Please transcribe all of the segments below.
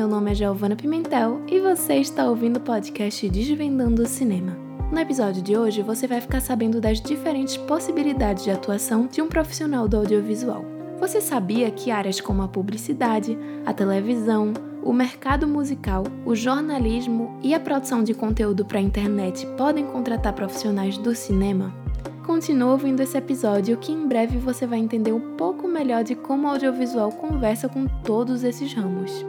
meu nome é Giovana Pimentel e você está ouvindo o podcast Desvendando o Cinema. No episódio de hoje, você vai ficar sabendo das diferentes possibilidades de atuação de um profissional do audiovisual. Você sabia que áreas como a publicidade, a televisão, o mercado musical, o jornalismo e a produção de conteúdo para a internet podem contratar profissionais do cinema? Continua ouvindo esse episódio que em breve você vai entender um pouco melhor de como o audiovisual conversa com todos esses ramos.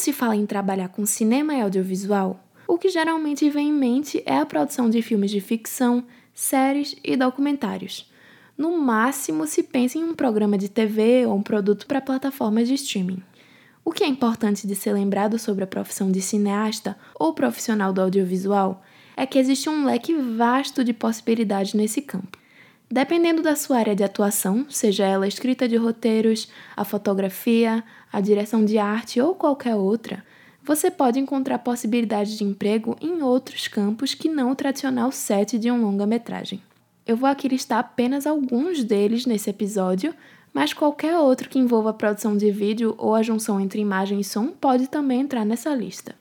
Se fala em trabalhar com cinema e audiovisual, o que geralmente vem em mente é a produção de filmes de ficção, séries e documentários. No máximo, se pensa em um programa de TV ou um produto para plataformas de streaming. O que é importante de ser lembrado sobre a profissão de cineasta ou profissional do audiovisual é que existe um leque vasto de possibilidades nesse campo. Dependendo da sua área de atuação, seja ela a escrita de roteiros, a fotografia, a direção de arte ou qualquer outra, você pode encontrar possibilidades de emprego em outros campos que não o tradicional set de um longa-metragem. Eu vou aqui listar apenas alguns deles nesse episódio, mas qualquer outro que envolva a produção de vídeo ou a junção entre imagem e som pode também entrar nessa lista.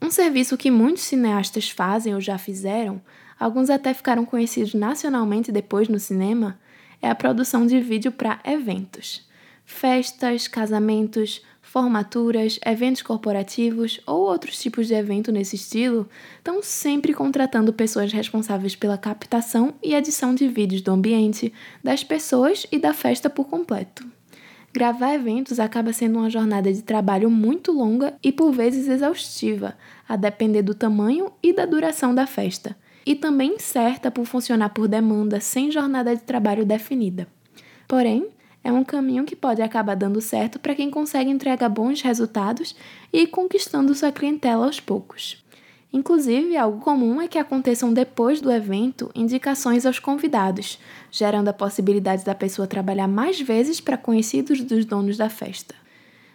Um serviço que muitos cineastas fazem ou já fizeram, alguns até ficaram conhecidos nacionalmente depois no cinema, é a produção de vídeo para eventos. Festas, casamentos, formaturas, eventos corporativos ou outros tipos de evento nesse estilo estão sempre contratando pessoas responsáveis pela captação e edição de vídeos do ambiente, das pessoas e da festa por completo. Gravar eventos acaba sendo uma jornada de trabalho muito longa e por vezes exaustiva, a depender do tamanho e da duração da festa, e também incerta por funcionar por demanda sem jornada de trabalho definida. Porém, é um caminho que pode acabar dando certo para quem consegue entregar bons resultados e ir conquistando sua clientela aos poucos. Inclusive, algo comum é que aconteçam depois do evento indicações aos convidados, gerando a possibilidade da pessoa trabalhar mais vezes para conhecidos dos donos da festa.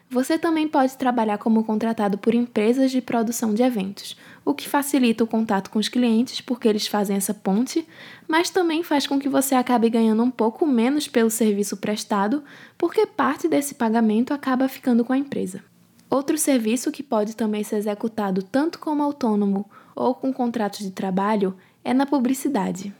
Você também pode trabalhar como contratado por empresas de produção de eventos, o que facilita o contato com os clientes porque eles fazem essa ponte, mas também faz com que você acabe ganhando um pouco menos pelo serviço prestado, porque parte desse pagamento acaba ficando com a empresa. Outro serviço que pode também ser executado tanto como autônomo ou com contratos de trabalho é na publicidade.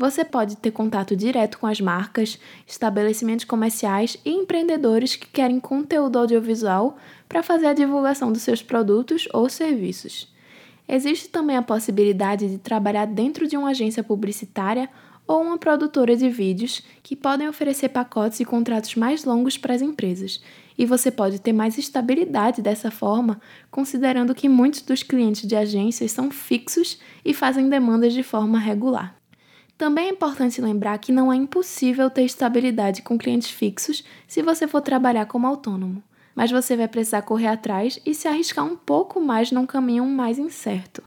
Você pode ter contato direto com as marcas, estabelecimentos comerciais e empreendedores que querem conteúdo audiovisual para fazer a divulgação dos seus produtos ou serviços. Existe também a possibilidade de trabalhar dentro de uma agência publicitária ou uma produtora de vídeos que podem oferecer pacotes e contratos mais longos para as empresas, e você pode ter mais estabilidade dessa forma, considerando que muitos dos clientes de agências são fixos e fazem demandas de forma regular. Também é importante lembrar que não é impossível ter estabilidade com clientes fixos se você for trabalhar como autônomo, mas você vai precisar correr atrás e se arriscar um pouco mais num caminho mais incerto.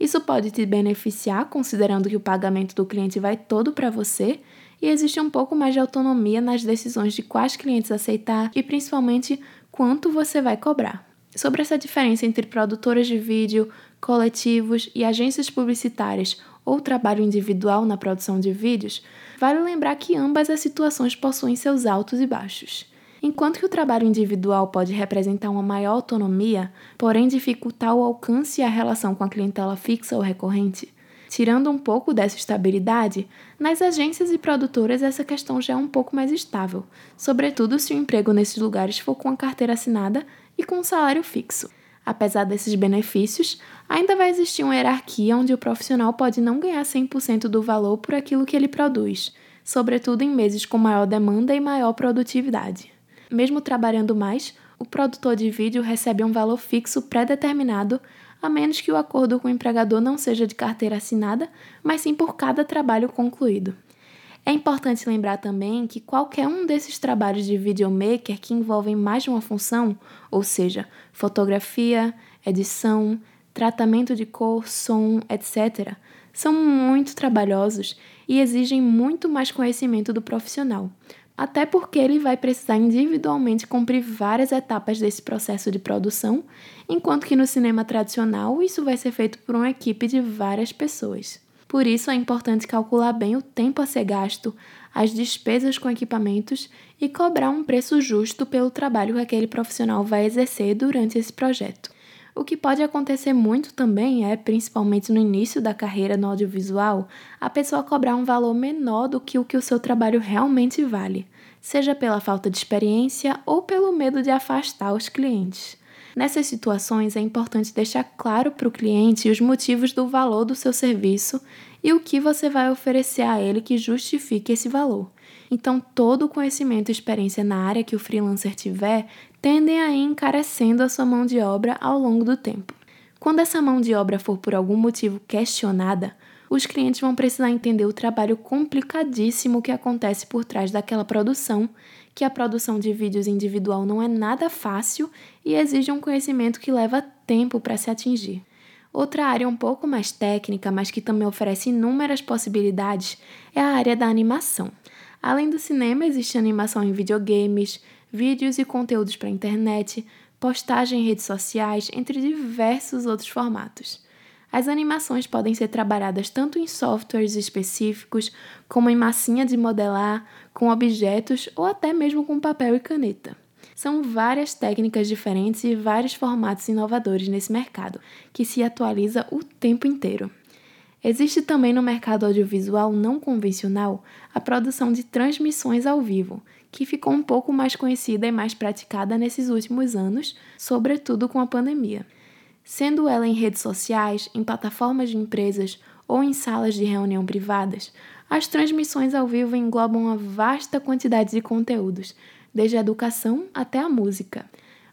Isso pode te beneficiar, considerando que o pagamento do cliente vai todo para você e existe um pouco mais de autonomia nas decisões de quais clientes aceitar e principalmente quanto você vai cobrar. Sobre essa diferença entre produtoras de vídeo, coletivos e agências publicitárias ou trabalho individual na produção de vídeos, vale lembrar que ambas as situações possuem seus altos e baixos. Enquanto que o trabalho individual pode representar uma maior autonomia, porém dificultar o alcance e a relação com a clientela fixa ou recorrente, tirando um pouco dessa estabilidade, nas agências e produtoras essa questão já é um pouco mais estável, sobretudo se o emprego nesses lugares for com a carteira assinada e com um salário fixo. Apesar desses benefícios, ainda vai existir uma hierarquia onde o profissional pode não ganhar 100% do valor por aquilo que ele produz, sobretudo em meses com maior demanda e maior produtividade. Mesmo trabalhando mais, o produtor de vídeo recebe um valor fixo pré-determinado, a menos que o acordo com o empregador não seja de carteira assinada, mas sim por cada trabalho concluído. É importante lembrar também que qualquer um desses trabalhos de videomaker que envolvem mais de uma função, ou seja, fotografia, edição, tratamento de cor, som, etc., são muito trabalhosos e exigem muito mais conhecimento do profissional, até porque ele vai precisar individualmente cumprir várias etapas desse processo de produção, enquanto que no cinema tradicional isso vai ser feito por uma equipe de várias pessoas. Por isso é importante calcular bem o tempo a ser gasto, as despesas com equipamentos e cobrar um preço justo pelo trabalho que aquele profissional vai exercer durante esse projeto. O que pode acontecer muito também é, principalmente no início da carreira no audiovisual, a pessoa cobrar um valor menor do que o que o seu trabalho realmente vale, seja pela falta de experiência ou pelo medo de afastar os clientes. Nessas situações, é importante deixar claro para o cliente os motivos do valor do seu serviço e o que você vai oferecer a ele que justifique esse valor. Então, todo o conhecimento e experiência na área que o freelancer tiver tendem a ir encarecendo a sua mão de obra ao longo do tempo. Quando essa mão de obra for por algum motivo questionada, os clientes vão precisar entender o trabalho complicadíssimo que acontece por trás daquela produção, que a produção de vídeos individual não é nada fácil e exige um conhecimento que leva tempo para se atingir. Outra área um pouco mais técnica, mas que também oferece inúmeras possibilidades, é a área da animação. Além do cinema, existe animação em videogames, vídeos e conteúdos para internet, postagem em redes sociais, entre diversos outros formatos. As animações podem ser trabalhadas tanto em softwares específicos, como em massinha de modelar, com objetos ou até mesmo com papel e caneta. São várias técnicas diferentes e vários formatos inovadores nesse mercado, que se atualiza o tempo inteiro. Existe também no mercado audiovisual não convencional a produção de transmissões ao vivo, que ficou um pouco mais conhecida e mais praticada nesses últimos anos, sobretudo com a pandemia sendo ela em redes sociais, em plataformas de empresas ou em salas de reunião privadas, as transmissões ao vivo englobam uma vasta quantidade de conteúdos, desde a educação até a música.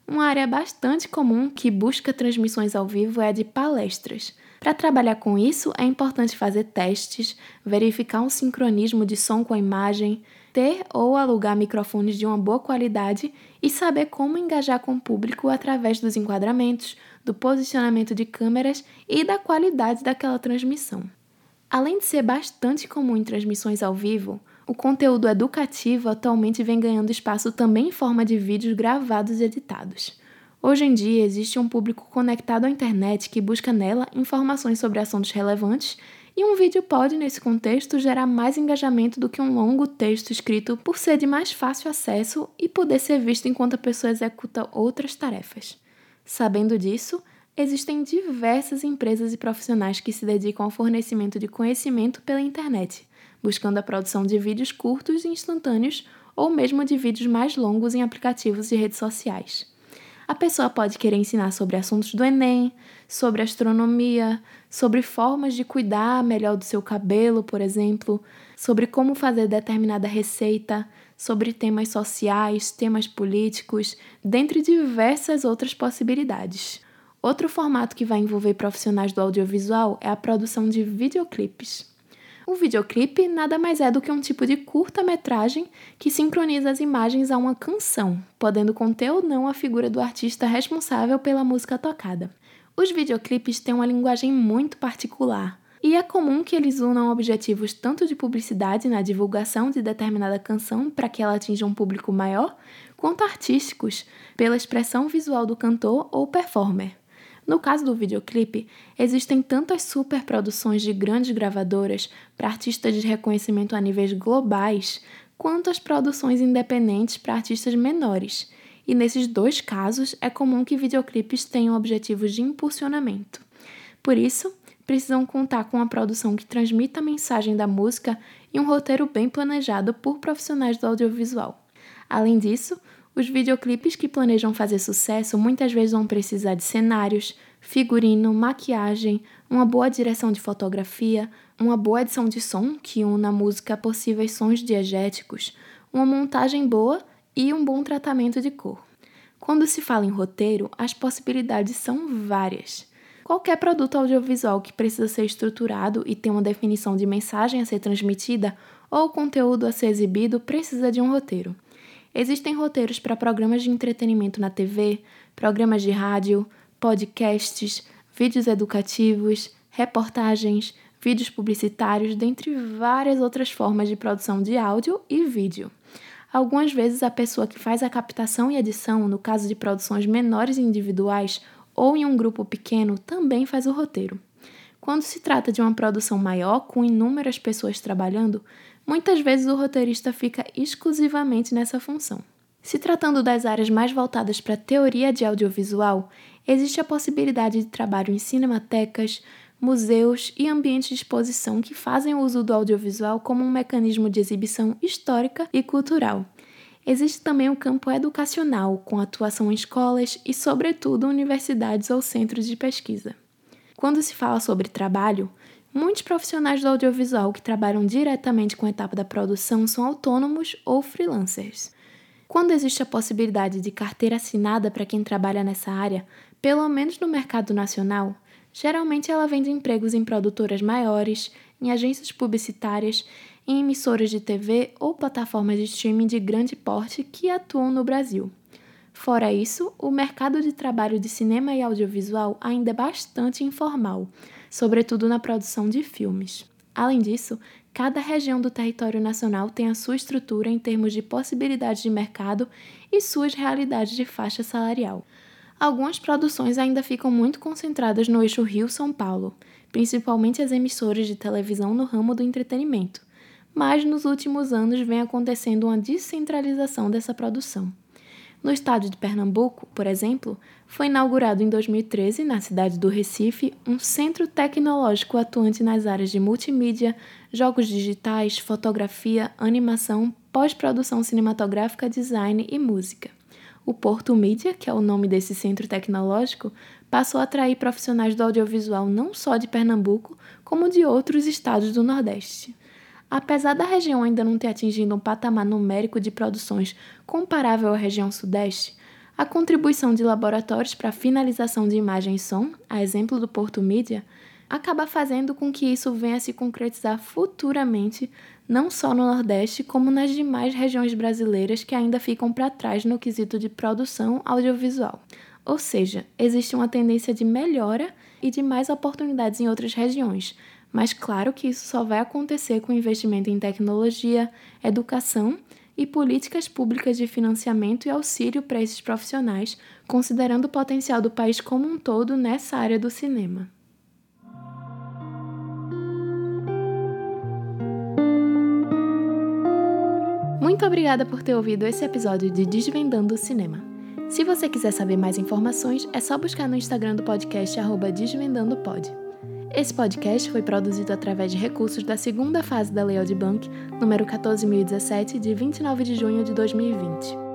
Uma área bastante comum que busca transmissões ao vivo é a de palestras. Para trabalhar com isso, é importante fazer testes, verificar um sincronismo de som com a imagem, ter ou alugar microfones de uma boa qualidade e saber como engajar com o público através dos enquadramentos, do posicionamento de câmeras e da qualidade daquela transmissão. Além de ser bastante comum em transmissões ao vivo, o conteúdo educativo atualmente vem ganhando espaço também em forma de vídeos gravados e editados. Hoje em dia, existe um público conectado à internet que busca nela informações sobre assuntos relevantes, e um vídeo pode, nesse contexto, gerar mais engajamento do que um longo texto escrito por ser de mais fácil acesso e poder ser visto enquanto a pessoa executa outras tarefas. Sabendo disso, existem diversas empresas e profissionais que se dedicam ao fornecimento de conhecimento pela internet, buscando a produção de vídeos curtos e instantâneos ou mesmo de vídeos mais longos em aplicativos de redes sociais. A pessoa pode querer ensinar sobre assuntos do Enem, sobre astronomia, sobre formas de cuidar melhor do seu cabelo, por exemplo, sobre como fazer determinada receita, sobre temas sociais, temas políticos, dentre diversas outras possibilidades. Outro formato que vai envolver profissionais do audiovisual é a produção de videoclipes. O videoclipe nada mais é do que um tipo de curta-metragem que sincroniza as imagens a uma canção, podendo conter ou não a figura do artista responsável pela música tocada. Os videoclipes têm uma linguagem muito particular, e é comum que eles unam objetivos tanto de publicidade na divulgação de determinada canção para que ela atinja um público maior, quanto artísticos, pela expressão visual do cantor ou performer. No caso do videoclipe, existem tantas superproduções de grandes gravadoras para artistas de reconhecimento a níveis globais, quanto as produções independentes para artistas menores. E nesses dois casos, é comum que videoclipes tenham objetivos de impulsionamento. Por isso, precisam contar com uma produção que transmita a mensagem da música e um roteiro bem planejado por profissionais do audiovisual. Além disso, os videoclipes que planejam fazer sucesso muitas vezes vão precisar de cenários, figurino, maquiagem, uma boa direção de fotografia, uma boa edição de som que una a música a possíveis sons diegéticos, uma montagem boa e um bom tratamento de cor. Quando se fala em roteiro, as possibilidades são várias. Qualquer produto audiovisual que precisa ser estruturado e ter uma definição de mensagem a ser transmitida ou conteúdo a ser exibido precisa de um roteiro. Existem roteiros para programas de entretenimento na TV, programas de rádio, podcasts, vídeos educativos, reportagens, vídeos publicitários, dentre várias outras formas de produção de áudio e vídeo. Algumas vezes a pessoa que faz a captação e edição, no caso de produções menores e individuais ou em um grupo pequeno, também faz o roteiro. Quando se trata de uma produção maior, com inúmeras pessoas trabalhando, muitas vezes o roteirista fica exclusivamente nessa função. Se tratando das áreas mais voltadas para a teoria de audiovisual, existe a possibilidade de trabalho em cinematecas, museus e ambientes de exposição que fazem uso do audiovisual como um mecanismo de exibição histórica e cultural. Existe também o campo educacional, com atuação em escolas e, sobretudo, universidades ou centros de pesquisa. Quando se fala sobre trabalho, muitos profissionais do audiovisual que trabalham diretamente com a etapa da produção são autônomos ou freelancers. Quando existe a possibilidade de carteira assinada para quem trabalha nessa área, pelo menos no mercado nacional, geralmente ela vem de empregos em produtoras maiores, em agências publicitárias, em emissoras de TV ou plataformas de streaming de grande porte que atuam no Brasil. Fora isso, o mercado de trabalho de cinema e audiovisual ainda é bastante informal, sobretudo na produção de filmes. Além disso, cada região do território nacional tem a sua estrutura em termos de possibilidades de mercado e suas realidades de faixa salarial. Algumas produções ainda ficam muito concentradas no eixo Rio-São Paulo, principalmente as emissoras de televisão no ramo do entretenimento, mas nos últimos anos vem acontecendo uma descentralização dessa produção. No estado de Pernambuco, por exemplo, foi inaugurado em 2013, na cidade do Recife, um centro tecnológico atuante nas áreas de multimídia, jogos digitais, fotografia, animação, pós-produção cinematográfica, design e música. O Porto Mídia, que é o nome desse centro tecnológico, passou a atrair profissionais do audiovisual não só de Pernambuco, como de outros estados do Nordeste. Apesar da região ainda não ter atingido um patamar numérico de produções comparável à região Sudeste, a contribuição de laboratórios para a finalização de imagem e som, a exemplo do Porto Mídia, acaba fazendo com que isso venha a se concretizar futuramente, não só no Nordeste, como nas demais regiões brasileiras que ainda ficam para trás no quesito de produção audiovisual. Ou seja, existe uma tendência de melhora e de mais oportunidades em outras regiões, mas claro que isso só vai acontecer com investimento em tecnologia, educação e políticas públicas de financiamento e auxílio para esses profissionais, considerando o potencial do país como um todo nessa área do cinema. Muito obrigada por ter ouvido esse episódio de Desvendando o Cinema. Se você quiser saber mais informações, é só buscar no Instagram do podcast desvendandopod. Esse podcast foi produzido através de recursos da segunda fase da Lei Bank, número 14017, de 29 de junho de 2020.